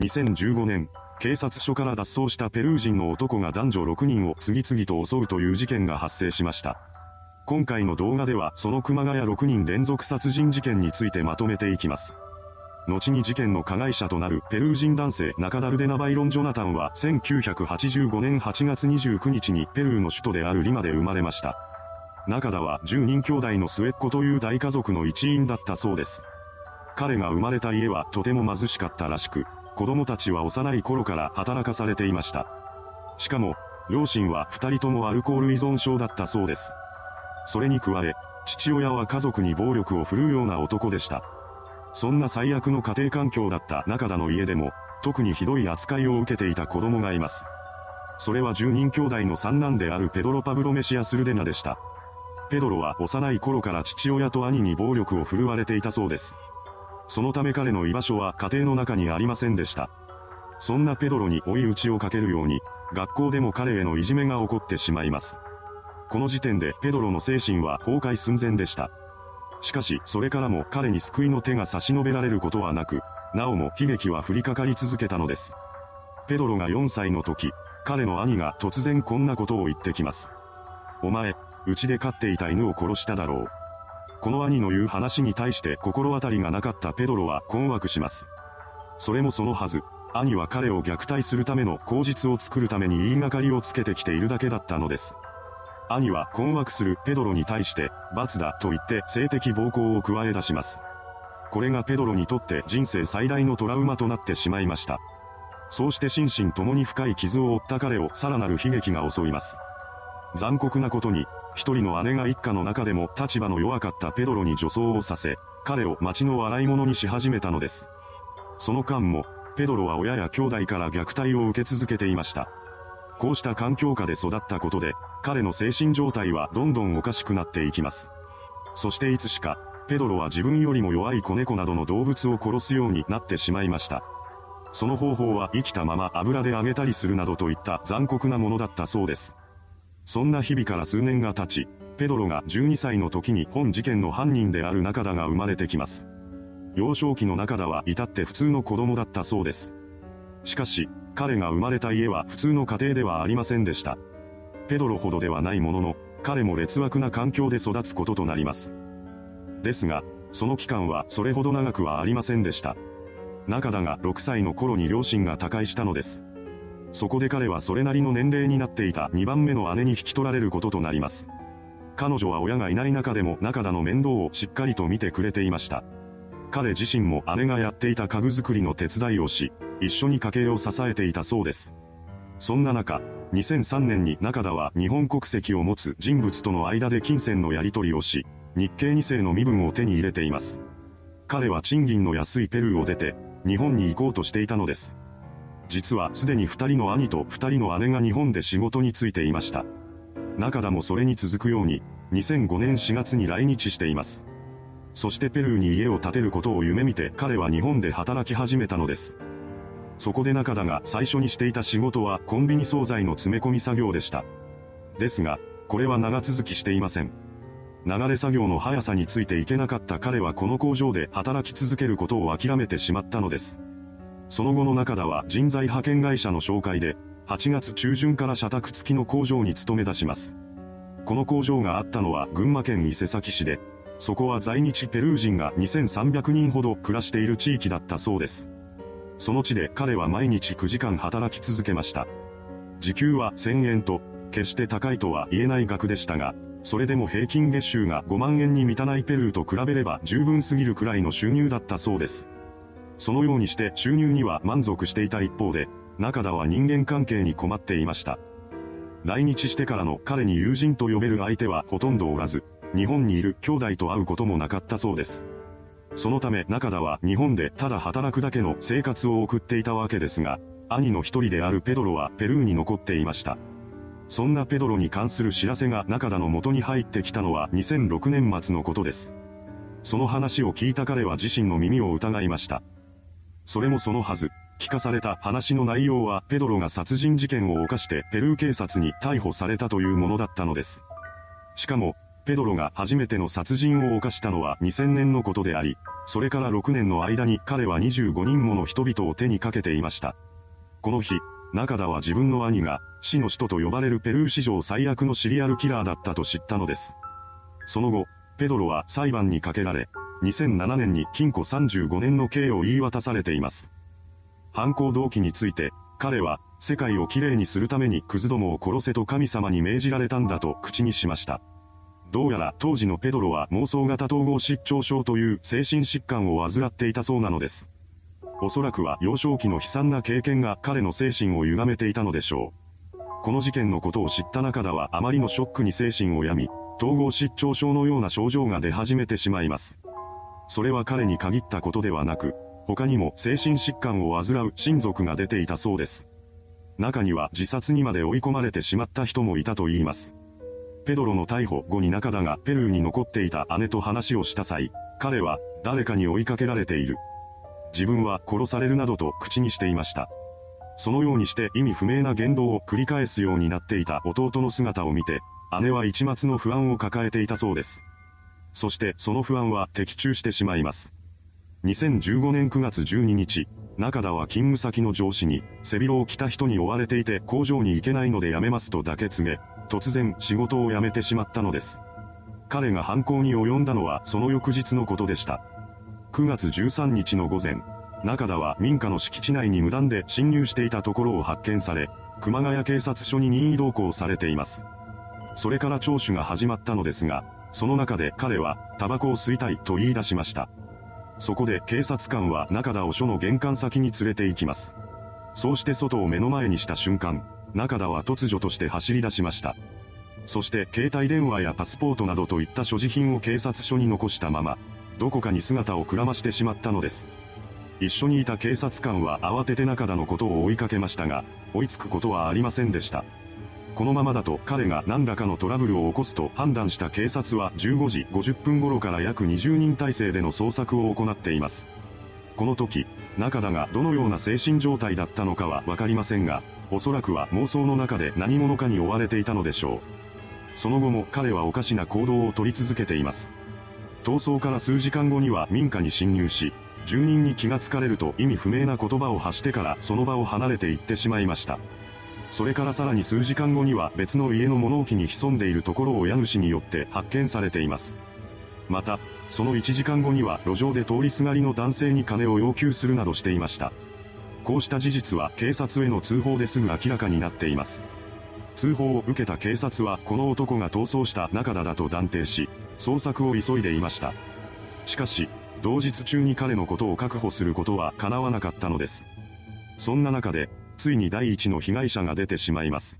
2015年、警察署から脱走したペルー人の男が男女6人を次々と襲うという事件が発生しました。今回の動画ではその熊谷6人連続殺人事件についてまとめていきます。後に事件の加害者となるペルー人男性中ダルデナバイロン・ジョナタンは1985年8月29日にペルーの首都であるリマで生まれました。中田は10人兄弟の末っ子という大家族の一員だったそうです。彼が生まれた家はとても貧しかったらしく、子供たちは幼い頃から働かされていました。しかも、両親は二人ともアルコール依存症だったそうです。それに加え、父親は家族に暴力を振るうような男でした。そんな最悪の家庭環境だった中田の家でも、特にひどい扱いを受けていた子供がいます。それは10人兄弟の三男であるペドロ・パブロメシア・スルデナでした。ペドロは幼い頃から父親と兄に暴力を振るわれていたそうです。そのため彼の居場所は家庭の中にありませんでした。そんなペドロに追い打ちをかけるように、学校でも彼へのいじめが起こってしまいます。この時点でペドロの精神は崩壊寸前でした。しかし、それからも彼に救いの手が差し伸べられることはなく、なおも悲劇は降りかかり続けたのです。ペドロが4歳の時、彼の兄が突然こんなことを言ってきます。お前、うちで飼っていた犬を殺しただろう。この兄の言う話に対して心当たりがなかったペドロは困惑します。それもそのはず、兄は彼を虐待するための口実を作るために言いがかりをつけてきているだけだったのです。兄は困惑するペドロに対して、罰だと言って性的暴行を加え出します。これがペドロにとって人生最大のトラウマとなってしまいました。そうして心身ともに深い傷を負った彼をさらなる悲劇が襲います。残酷なことに、一人の姉が一家の中でも立場の弱かったペドロに女装をさせ、彼を町の笑い物にし始めたのです。その間も、ペドロは親や兄弟から虐待を受け続けていました。こうした環境下で育ったことで、彼の精神状態はどんどんおかしくなっていきます。そしていつしか、ペドロは自分よりも弱い子猫などの動物を殺すようになってしまいました。その方法は生きたまま油で揚げたりするなどといった残酷なものだったそうです。そんな日々から数年が経ち、ペドロが12歳の時に本事件の犯人である中田が生まれてきます。幼少期の中田は至って普通の子供だったそうです。しかし、彼が生まれた家は普通の家庭ではありませんでした。ペドロほどではないものの、彼も劣悪な環境で育つこととなります。ですが、その期間はそれほど長くはありませんでした。中田が6歳の頃に両親が他界したのです。そこで彼はそれなりの年齢になっていた2番目の姉に引き取られることとなります。彼女は親がいない中でも中田の面倒をしっかりと見てくれていました。彼自身も姉がやっていた家具作りの手伝いをし、一緒に家計を支えていたそうです。そんな中、2003年に中田は日本国籍を持つ人物との間で金銭のやり取りをし、日系2世の身分を手に入れています。彼は賃金の安いペルーを出て、日本に行こうとしていたのです。実はすでに二人の兄と二人の姉が日本で仕事に就いていました。中田もそれに続くように、2005年4月に来日しています。そしてペルーに家を建てることを夢見て彼は日本で働き始めたのです。そこで中田が最初にしていた仕事はコンビニ惣菜の詰め込み作業でした。ですが、これは長続きしていません。流れ作業の速さについていけなかった彼はこの工場で働き続けることを諦めてしまったのです。その後の中田は人材派遣会社の紹介で、8月中旬から社宅付きの工場に勤め出します。この工場があったのは群馬県伊勢崎市で、そこは在日ペルー人が2300人ほど暮らしている地域だったそうです。その地で彼は毎日9時間働き続けました。時給は1000円と、決して高いとは言えない額でしたが、それでも平均月収が5万円に満たないペルーと比べれば十分すぎるくらいの収入だったそうです。そのようにして収入には満足していた一方で、中田は人間関係に困っていました。来日してからの彼に友人と呼べる相手はほとんどおらず、日本にいる兄弟と会うこともなかったそうです。そのため中田は日本でただ働くだけの生活を送っていたわけですが、兄の一人であるペドロはペルーに残っていました。そんなペドロに関する知らせが中田の元に入ってきたのは2006年末のことです。その話を聞いた彼は自身の耳を疑いました。それもそのはず、聞かされた話の内容はペドロが殺人事件を犯してペルー警察に逮捕されたというものだったのです。しかも、ペドロが初めての殺人を犯したのは2000年のことであり、それから6年の間に彼は25人もの人々を手にかけていました。この日、中田は自分の兄が死の使徒と呼ばれるペルー史上最悪のシリアルキラーだったと知ったのです。その後、ペドロは裁判にかけられ、2007年に禁錮35年の刑を言い渡されています。犯行動機について、彼は、世界をきれいにするためにクズどもを殺せと神様に命じられたんだと口にしました。どうやら当時のペドロは妄想型統合失調症という精神疾患を患っていたそうなのです。おそらくは幼少期の悲惨な経験が彼の精神を歪めていたのでしょう。この事件のことを知った中田はあまりのショックに精神を病み、統合失調症のような症状が出始めてしまいます。それは彼に限ったことではなく、他にも精神疾患を患う親族が出ていたそうです。中には自殺にまで追い込まれてしまった人もいたと言います。ペドロの逮捕後に中田がペルーに残っていた姉と話をした際、彼は誰かに追いかけられている。自分は殺されるなどと口にしていました。そのようにして意味不明な言動を繰り返すようになっていた弟の姿を見て、姉は一末の不安を抱えていたそうです。そしてその不安は的中してしまいます。2015年9月12日、中田は勤務先の上司に、背広を着た人に追われていて工場に行けないので辞めますとだけ告げ、突然仕事を辞めてしまったのです。彼が犯行に及んだのはその翌日のことでした。9月13日の午前、中田は民家の敷地内に無断で侵入していたところを発見され、熊谷警察署に任意同行されています。それから聴取が始まったのですが、その中で彼は、タバコを吸いたいと言い出しました。そこで警察官は中田を署の玄関先に連れて行きます。そうして外を目の前にした瞬間、中田は突如として走り出しました。そして携帯電話やパスポートなどといった所持品を警察署に残したまま、どこかに姿をくらましてしまったのです。一緒にいた警察官は慌てて中田のことを追いかけましたが、追いつくことはありませんでした。このままだと彼が何らかのトラブルを起こすと判断した警察は15時50分頃から約20人体制での捜索を行っています。この時、中田がどのような精神状態だったのかはわかりませんが、おそらくは妄想の中で何者かに追われていたのでしょう。その後も彼はおかしな行動を取り続けています。逃走から数時間後には民家に侵入し、住人に気がつかれると意味不明な言葉を発してからその場を離れていってしまいました。それからさらに数時間後には別の家の物置に潜んでいるところを家主によって発見されています。また、その1時間後には路上で通りすがりの男性に金を要求するなどしていました。こうした事実は警察への通報ですぐ明らかになっています。通報を受けた警察はこの男が逃走した中田だと断定し、捜索を急いでいました。しかし、同日中に彼のことを確保することは叶わなかったのです。そんな中で、ついに第一の被害者が出てしまいます。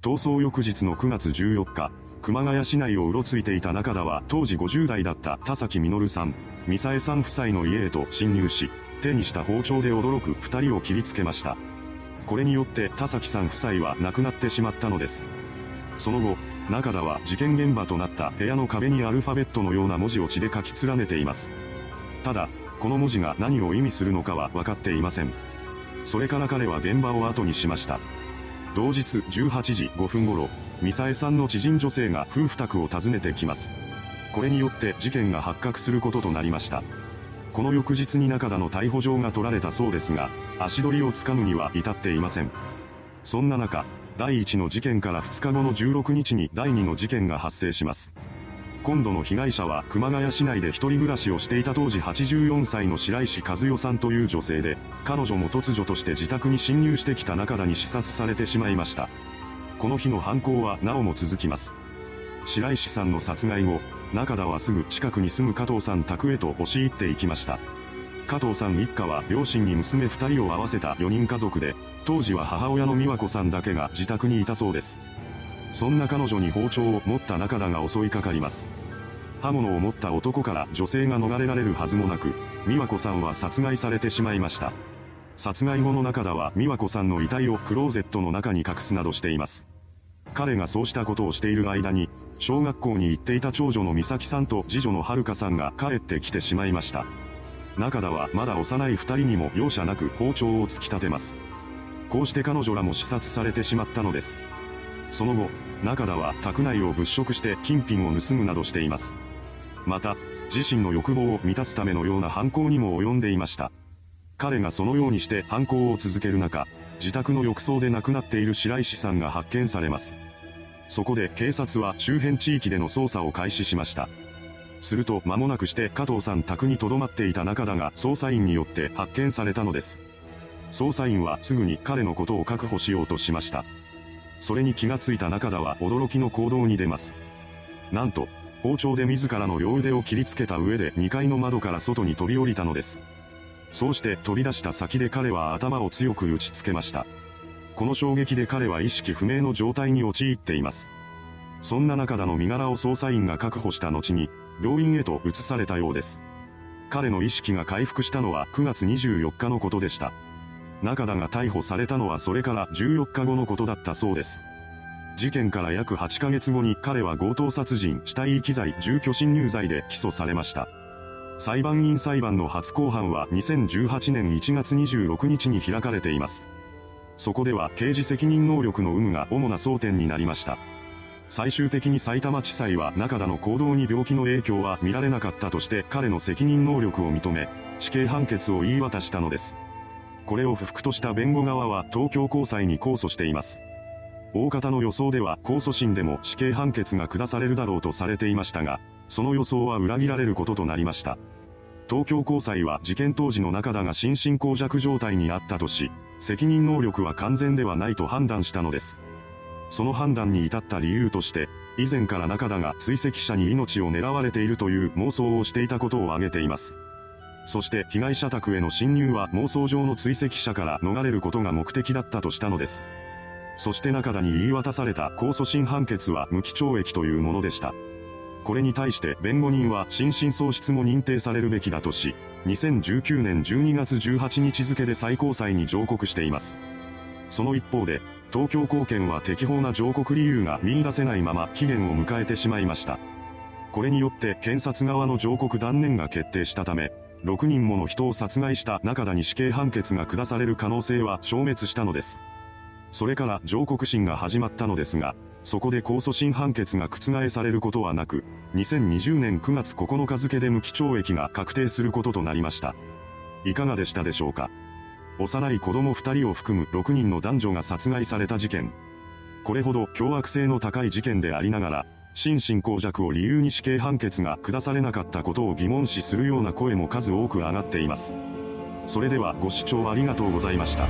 逃走翌日の9月14日、熊谷市内をうろついていた中田は当時50代だった田崎実さん、ミサエさん夫妻の家へと侵入し、手にした包丁で驚く二人を切りつけました。これによって田崎さん夫妻は亡くなってしまったのです。その後、中田は事件現場となった部屋の壁にアルファベットのような文字を血で書き連ねています。ただ、この文字が何を意味するのかは分かっていません。それから彼は現場を後にしました。同日18時5分頃、ミサエさんの知人女性が夫婦宅を訪ねてきます。これによって事件が発覚することとなりました。この翌日に中田の逮捕状が取られたそうですが、足取りをつかむには至っていません。そんな中、第1の事件から2日後の16日に第2の事件が発生します。今度の被害者は熊谷市内で一人暮らしをしていた当時84歳の白石和代さんという女性で、彼女も突如として自宅に侵入してきた中田に刺殺されてしまいました。この日の犯行はなおも続きます。白石さんの殺害後、中田はすぐ近くに住む加藤さん宅へと押し入っていきました。加藤さん一家は両親に娘二人を合わせた4人家族で、当時は母親の美和子さんだけが自宅にいたそうです。そんな彼女に包丁を持った中田が襲いかかります。刃物を持った男から女性が逃れられるはずもなく、美和子さんは殺害されてしまいました。殺害後の中田は美和子さんの遺体をクローゼットの中に隠すなどしています。彼がそうしたことをしている間に、小学校に行っていた長女の美咲さんと次女の遥さんが帰ってきてしまいました。中田はまだ幼い二人にも容赦なく包丁を突き立てます。こうして彼女らも刺殺されてしまったのです。その後、中田は宅内を物色して金品を盗むなどしています。また、自身の欲望を満たすためのような犯行にも及んでいました。彼がそのようにして犯行を続ける中、自宅の浴槽で亡くなっている白石さんが発見されます。そこで警察は周辺地域での捜査を開始しました。すると間もなくして加藤さん宅に留まっていた中田が捜査員によって発見されたのです。捜査員はすぐに彼のことを確保しようとしました。それに気がついた中田は驚きの行動に出ます。なんと、包丁で自らの両腕を切りつけた上で2階の窓から外に飛び降りたのです。そうして飛び出した先で彼は頭を強く打ちつけました。この衝撃で彼は意識不明の状態に陥っています。そんな中田の身柄を捜査員が確保した後に、病院へと移されたようです。彼の意識が回復したのは9月24日のことでした。中田が逮捕されたのはそれから14日後のことだったそうです。事件から約8ヶ月後に彼は強盗殺人死体遺棄罪住居侵入罪で起訴されました。裁判員裁判の初公判は2018年1月26日に開かれています。そこでは刑事責任能力の有無が主な争点になりました。最終的に埼玉地裁は中田の行動に病気の影響は見られなかったとして彼の責任能力を認め、死刑判決を言い渡したのです。これを不服とした弁護側は東京高裁に控訴しています。大方の予想では控訴審でも死刑判決が下されるだろうとされていましたが、その予想は裏切られることとなりました。東京高裁は事件当時の中田が心神耗弱状態にあったとし、責任能力は完全ではないと判断したのです。その判断に至った理由として、以前から中田が追跡者に命を狙われているという妄想をしていたことを挙げています。そして被害者宅への侵入は妄想上の追跡者から逃れることが目的だったとしたのです。そして中田に言い渡された控訴審判決は無期懲役というものでした。これに対して弁護人は心神喪失も認定されるべきだとし、2019年12月18日付で最高裁に上告しています。その一方で、東京高検は適法な上告理由が見出せないまま期限を迎えてしまいました。これによって検察側の上告断念が決定したため、6人もの人を殺害した中田に死刑判決が下される可能性は消滅したのです。それから上告審が始まったのですが、そこで控訴審判決が覆されることはなく、2020年9月9日付で無期懲役が確定することとなりました。いかがでしたでしょうか？幼い子供2人を含む6人の男女が殺害された事件。これほど凶悪性の高い事件でありながら、心神耗弱を理由に死刑判決が下されなかったことを疑問視するような声も数多く上がっています。それではご視聴ありがとうございました。